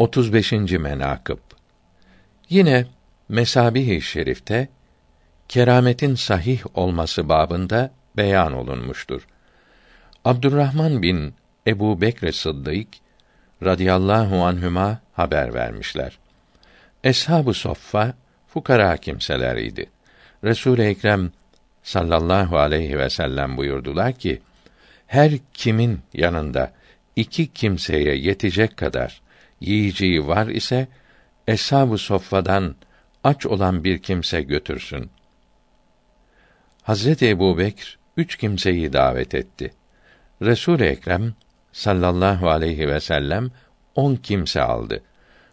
35. menakıb Yine Mesabih-i Şerif'te kerametin sahih olması babında beyan olunmuştur. Abdurrahman bin Ebu Bekr Sıddık radıyallahu anhüma haber vermişler. Eshab-ı Soffa fukara kimseleriydi. Resul-i Ekrem sallallahu aleyhi ve sellem buyurdular ki: Her kimin yanında iki kimseye yetecek kadar yiyeceği var ise eshab-ı soffadan aç olan bir kimse götürsün. Hazreti Ebubekr üç kimseyi davet etti. Resul Ekrem sallallahu aleyhi ve sellem on kimse aldı.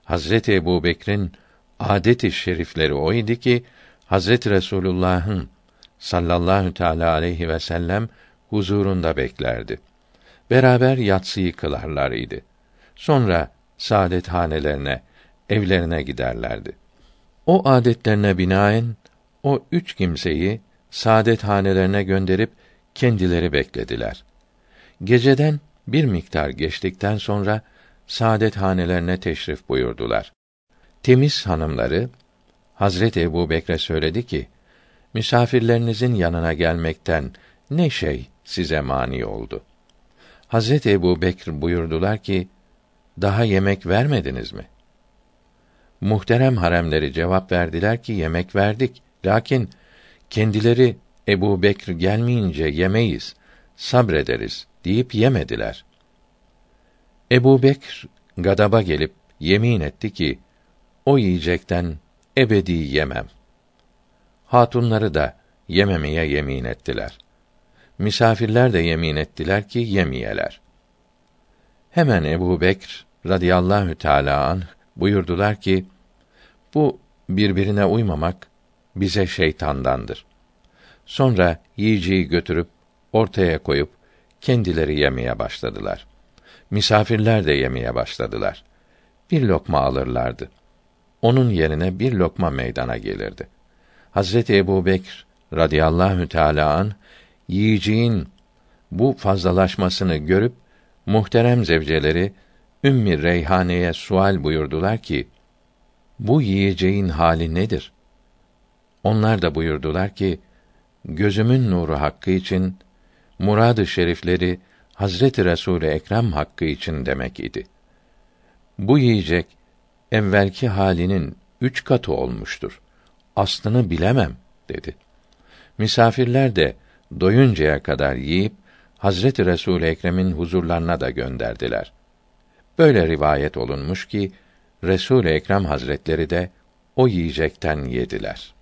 Hazreti Ebubekr'in adeti şerifleri oydu ki Hazreti Resulullah'ın sallallahu teala aleyhi ve sellem huzurunda beklerdi. Beraber yatsıyı kılarlar idi. Sonra saadet hanelerine, evlerine giderlerdi. O adetlerine binaen o üç kimseyi saadet hanelerine gönderip kendileri beklediler. Geceden bir miktar geçtikten sonra saadet hanelerine teşrif buyurdular. Temiz hanımları Hazreti Ebu Bekre söyledi ki, misafirlerinizin yanına gelmekten ne şey size mani oldu? Hazreti Ebu Bekr buyurdular ki, daha yemek vermediniz mi? Muhterem haremleri cevap verdiler ki yemek verdik. Lakin kendileri Ebu Bekr gelmeyince yemeyiz, sabrederiz deyip yemediler. Ebu Bekr gadaba gelip yemin etti ki o yiyecekten ebedi yemem. Hatunları da yememeye yemin ettiler. Misafirler de yemin ettiler ki yemeyeler. Hemen Ebu Bekr radıyallahu teâlâ anh buyurdular ki, bu birbirine uymamak bize şeytandandır. Sonra yiyeceği götürüp ortaya koyup kendileri yemeye başladılar. Misafirler de yemeye başladılar. Bir lokma alırlardı. Onun yerine bir lokma meydana gelirdi. Hazreti Ebu Bekr radıyallahu teâlâ an yiyeceğin bu fazlalaşmasını görüp muhterem zevceleri Ümmi Reyhane'ye sual buyurdular ki, bu yiyeceğin hali nedir? Onlar da buyurdular ki, gözümün nuru hakkı için, muradı şerifleri Hazreti Resul Ekrem hakkı için demek idi. Bu yiyecek evvelki halinin üç katı olmuştur. Aslını bilemem dedi. Misafirler de doyuncaya kadar yiyip Hazreti Resul Ekrem'in huzurlarına da gönderdiler. Böyle rivayet olunmuş ki Resul Ekrem Hazretleri de o yiyecekten yediler.